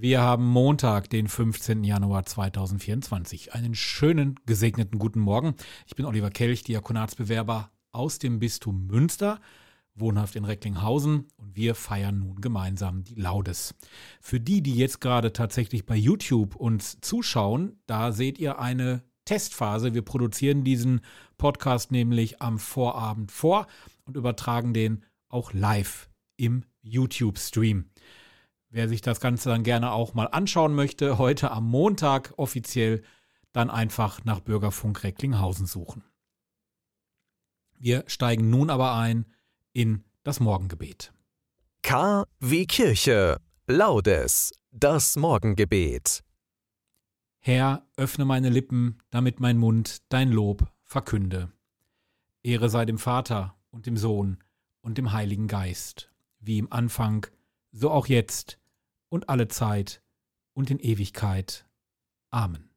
Wir haben Montag, den 15. Januar 2024. Einen schönen, gesegneten guten Morgen. Ich bin Oliver Kelch, Diakonatsbewerber aus dem Bistum Münster, wohnhaft in Recklinghausen und wir feiern nun gemeinsam die Laudes. Für die, die jetzt gerade tatsächlich bei YouTube uns zuschauen, da seht ihr eine Testphase. Wir produzieren diesen Podcast nämlich am Vorabend vor und übertragen den auch live im YouTube-Stream. Wer sich das Ganze dann gerne auch mal anschauen möchte, heute am Montag offiziell, dann einfach nach Bürgerfunk Recklinghausen suchen. Wir steigen nun aber ein in das Morgengebet. K wie Kirche. Laudes. Das Morgengebet. Herr, öffne meine Lippen, damit mein Mund dein Lob verkünde. Ehre sei dem Vater und dem Sohn und dem Heiligen Geist, wie im Anfang, so auch jetzt und alle Zeit und in Ewigkeit. Amen.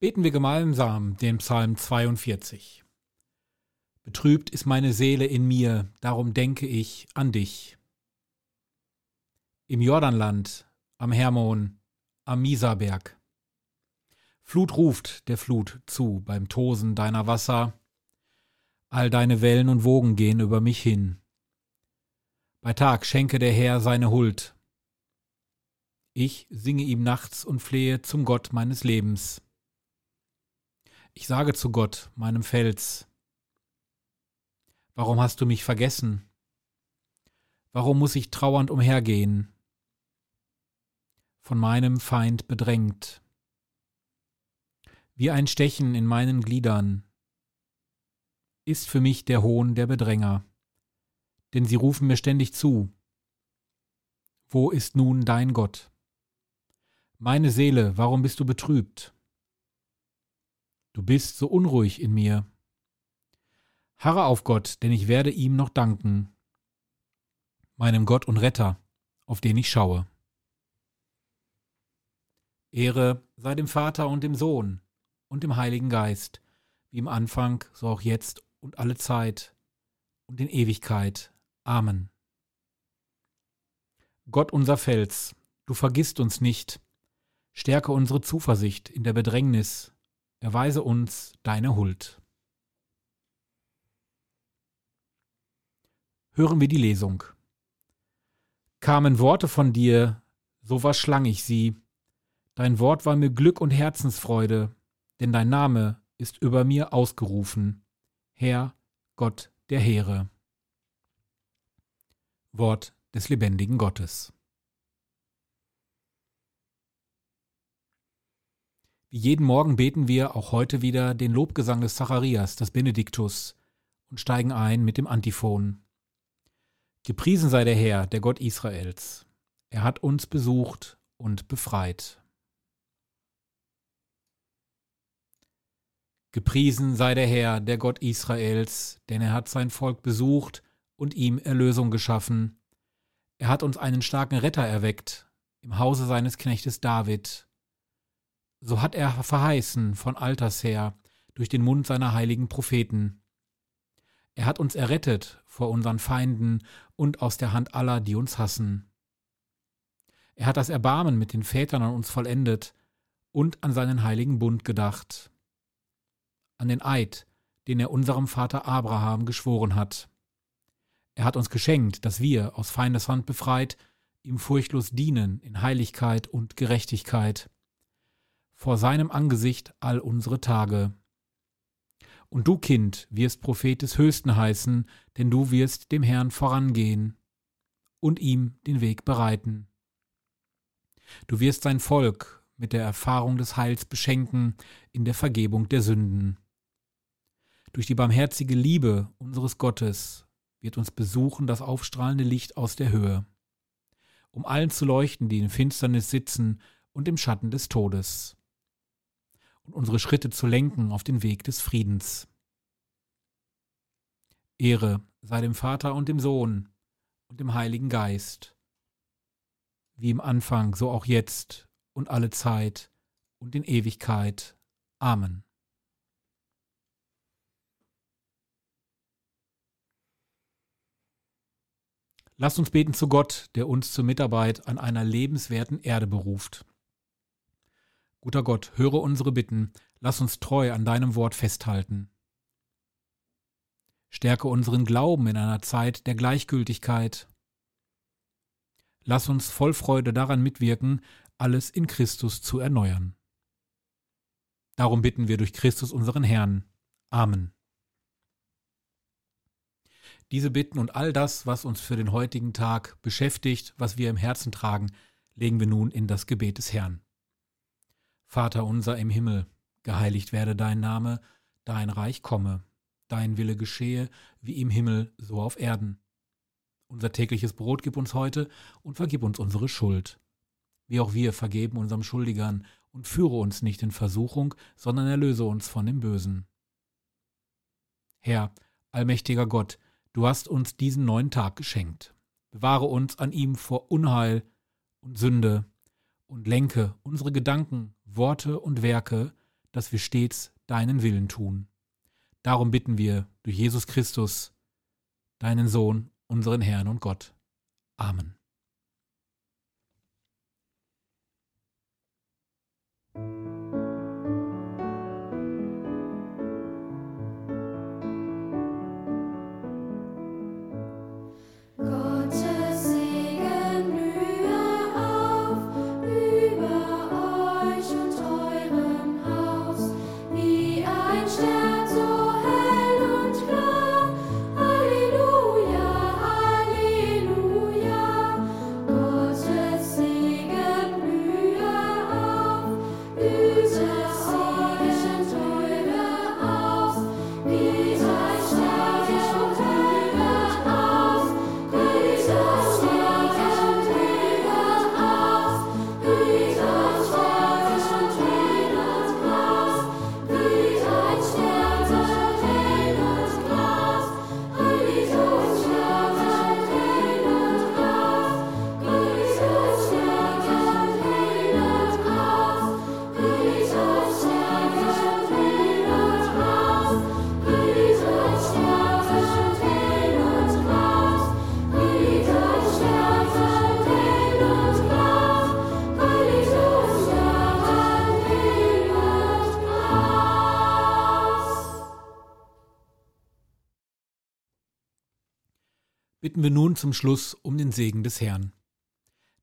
Beten wir gemeinsam den Psalm 42. Betrübt ist meine Seele in mir, darum denke ich an dich. Im Jordanland, am Hermon, am Misaberg. Flut ruft der Flut zu beim Tosen deiner Wasser. All deine Wellen und Wogen gehen über mich hin. Bei Tag schenke der Herr seine Huld. Ich singe ihm nachts und flehe zum Gott meines Lebens. Ich sage zu Gott, meinem Fels, warum hast du mich vergessen? Warum muss ich trauernd umhergehen, von meinem Feind bedrängt? Wie ein Stechen in meinen Gliedern ist für mich der Hohn der Bedränger, denn sie rufen mir ständig zu. Wo ist nun dein Gott? Meine Seele, warum bist du betrübt? Du bist so unruhig in mir. Harre auf Gott, denn ich werde ihm noch danken, meinem Gott und Retter, auf den ich schaue. Ehre sei dem Vater und dem Sohn und dem Heiligen Geist, wie im Anfang, so auch jetzt und alle Zeit und in Ewigkeit. Amen. Gott unser Fels, du vergisst uns nicht, stärke unsere Zuversicht in der Bedrängnis, erweise uns deine Huld. Hören wir die Lesung. Kamen Worte von dir, so verschlang ich sie, Dein Wort war mir Glück und Herzensfreude, denn dein Name ist über mir ausgerufen. Herr, Gott der Heere. Wort des lebendigen Gottes. Jeden Morgen beten wir auch heute wieder den Lobgesang des Zacharias, das Benediktus, und steigen ein mit dem Antiphon. Gepriesen sei der Herr, der Gott Israels. Er hat uns besucht und befreit. Gepriesen sei der Herr, der Gott Israels, denn er hat sein Volk besucht und ihm Erlösung geschaffen. Er hat uns einen starken Retter erweckt im Hause seines Knechtes David. So hat er verheißen von alters her durch den Mund seiner heiligen Propheten. Er hat uns errettet vor unseren Feinden und aus der Hand aller, die uns hassen. Er hat das Erbarmen mit den Vätern an uns vollendet und an seinen heiligen Bund gedacht an den Eid, den er unserem Vater Abraham geschworen hat. Er hat uns geschenkt, dass wir, aus Feindeshand befreit, ihm furchtlos dienen in Heiligkeit und Gerechtigkeit, vor seinem Angesicht all unsere Tage. Und du, Kind, wirst Prophet des Höchsten heißen, denn du wirst dem Herrn vorangehen und ihm den Weg bereiten. Du wirst sein Volk mit der Erfahrung des Heils beschenken in der Vergebung der Sünden. Durch die barmherzige Liebe unseres Gottes wird uns besuchen das aufstrahlende Licht aus der Höhe, um allen zu leuchten, die in Finsternis sitzen und im Schatten des Todes, und unsere Schritte zu lenken auf den Weg des Friedens. Ehre sei dem Vater und dem Sohn und dem Heiligen Geist, wie im Anfang, so auch jetzt und alle Zeit und in Ewigkeit. Amen. Lasst uns beten zu Gott, der uns zur Mitarbeit an einer lebenswerten Erde beruft. Guter Gott, höre unsere Bitten, lass uns treu an deinem Wort festhalten. Stärke unseren Glauben in einer Zeit der Gleichgültigkeit. Lass uns voll Freude daran mitwirken, alles in Christus zu erneuern. Darum bitten wir durch Christus unseren Herrn. Amen. Diese Bitten und all das, was uns für den heutigen Tag beschäftigt, was wir im Herzen tragen, legen wir nun in das Gebet des Herrn. Vater unser im Himmel, geheiligt werde dein Name, dein Reich komme, dein Wille geschehe, wie im Himmel, so auf Erden. Unser tägliches Brot gib uns heute und vergib uns unsere Schuld, wie auch wir vergeben unserem Schuldigern, und führe uns nicht in Versuchung, sondern erlöse uns von dem Bösen. Herr, allmächtiger Gott, Du hast uns diesen neuen Tag geschenkt. Bewahre uns an ihm vor Unheil und Sünde und lenke unsere Gedanken, Worte und Werke, dass wir stets deinen Willen tun. Darum bitten wir durch Jesus Christus, deinen Sohn, unseren Herrn und Gott. Amen. Bitten wir nun zum Schluss um den Segen des Herrn.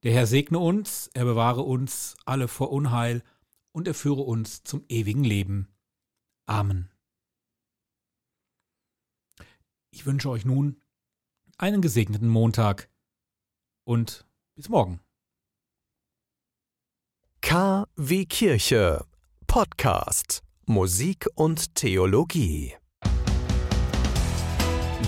Der Herr segne uns, er bewahre uns alle vor Unheil und er führe uns zum ewigen Leben. Amen. Ich wünsche euch nun einen gesegneten Montag und bis morgen. KW Kirche Podcast Musik und Theologie.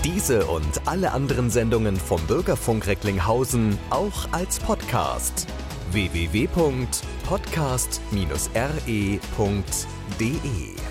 Diese und alle anderen Sendungen vom Bürgerfunk Recklinghausen auch als Podcast. www.podcast-re.de